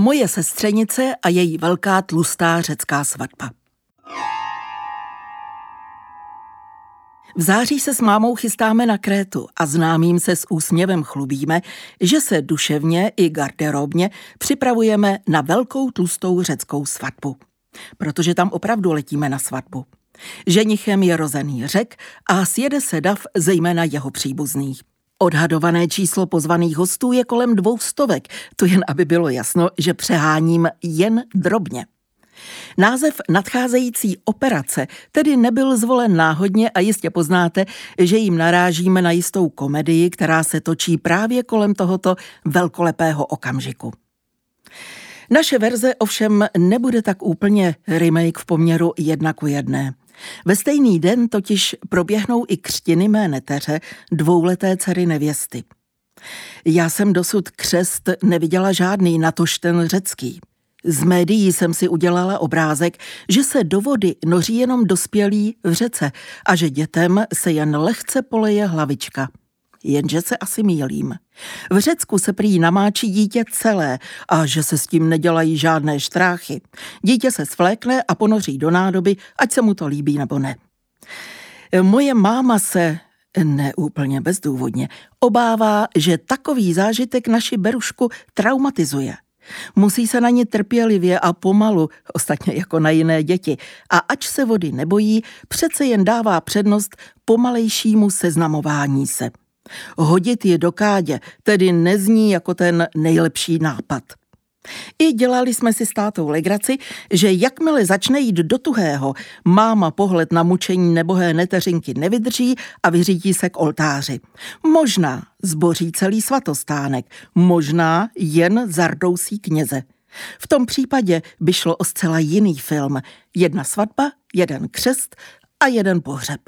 Moje sestřenice a její velká tlustá řecká svatba. V září se s mámou chystáme na Krétu a známým se s úsměvem chlubíme, že se duševně i garderobně připravujeme na velkou tlustou řeckou svatbu. Protože tam opravdu letíme na svatbu. Ženichem je rozený řek a sjede se dav zejména jeho příbuzných. Odhadované číslo pozvaných hostů je kolem dvou stovek, to jen aby bylo jasno, že přeháním jen drobně. Název nadcházející operace tedy nebyl zvolen náhodně a jistě poznáte, že jim narážíme na jistou komedii, která se točí právě kolem tohoto velkolepého okamžiku. Naše verze ovšem nebude tak úplně remake v poměru jedna ku jedné. Ve stejný den totiž proběhnou i křtiny mé neteře, dvouleté dcery nevěsty. Já jsem dosud křest neviděla žádný, natož ten řecký. Z médií jsem si udělala obrázek, že se do vody noří jenom dospělí v řece a že dětem se jen lehce poleje hlavička. Jenže se asi mílím. V Řecku se prý namáčí dítě celé a že se s tím nedělají žádné štráchy. Dítě se svlékne a ponoří do nádoby, ať se mu to líbí nebo ne. Moje máma se, neúplně bezdůvodně, obává, že takový zážitek naši Berušku traumatizuje. Musí se na ně trpělivě a pomalu, ostatně jako na jiné děti, a ač se vody nebojí, přece jen dává přednost pomalejšímu seznamování se. Hodit je do kádě tedy nezní jako ten nejlepší nápad. I dělali jsme si s tátou legraci, že jakmile začne jít do tuhého, máma pohled na mučení nebohé neteřinky nevydrží a vyřídí se k oltáři. Možná zboří celý svatostánek, možná jen zardousí kněze. V tom případě by šlo o zcela jiný film. Jedna svatba, jeden křest a jeden pohřeb.